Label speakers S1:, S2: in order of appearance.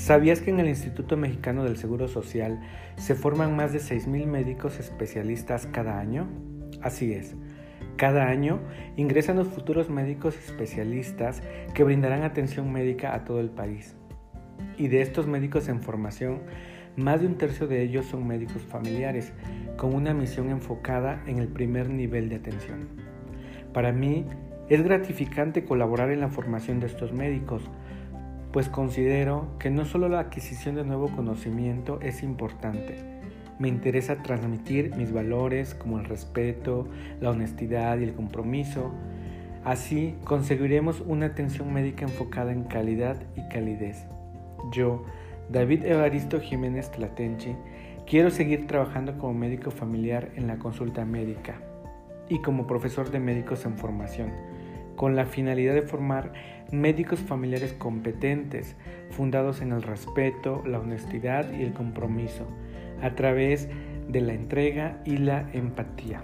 S1: ¿Sabías que en el Instituto Mexicano del Seguro Social se forman más de 6.000 médicos especialistas cada año? Así es. Cada año ingresan los futuros médicos especialistas que brindarán atención médica a todo el país. Y de estos médicos en formación, más de un tercio de ellos son médicos familiares, con una misión enfocada en el primer nivel de atención. Para mí es gratificante colaborar en la formación de estos médicos, pues considero que no solo la adquisición de nuevo conocimiento es importante, me interesa transmitir mis valores como el respeto, la honestidad y el compromiso. Así conseguiremos una atención médica enfocada en calidad y calidez. Yo, David Evaristo Jiménez Tlatenchi, quiero seguir trabajando como médico familiar en la consulta médica y como profesor de médicos en formación, con la finalidad de formar médicos familiares competentes, fundados en el respeto, la honestidad y el compromiso, a través de la entrega y la empatía.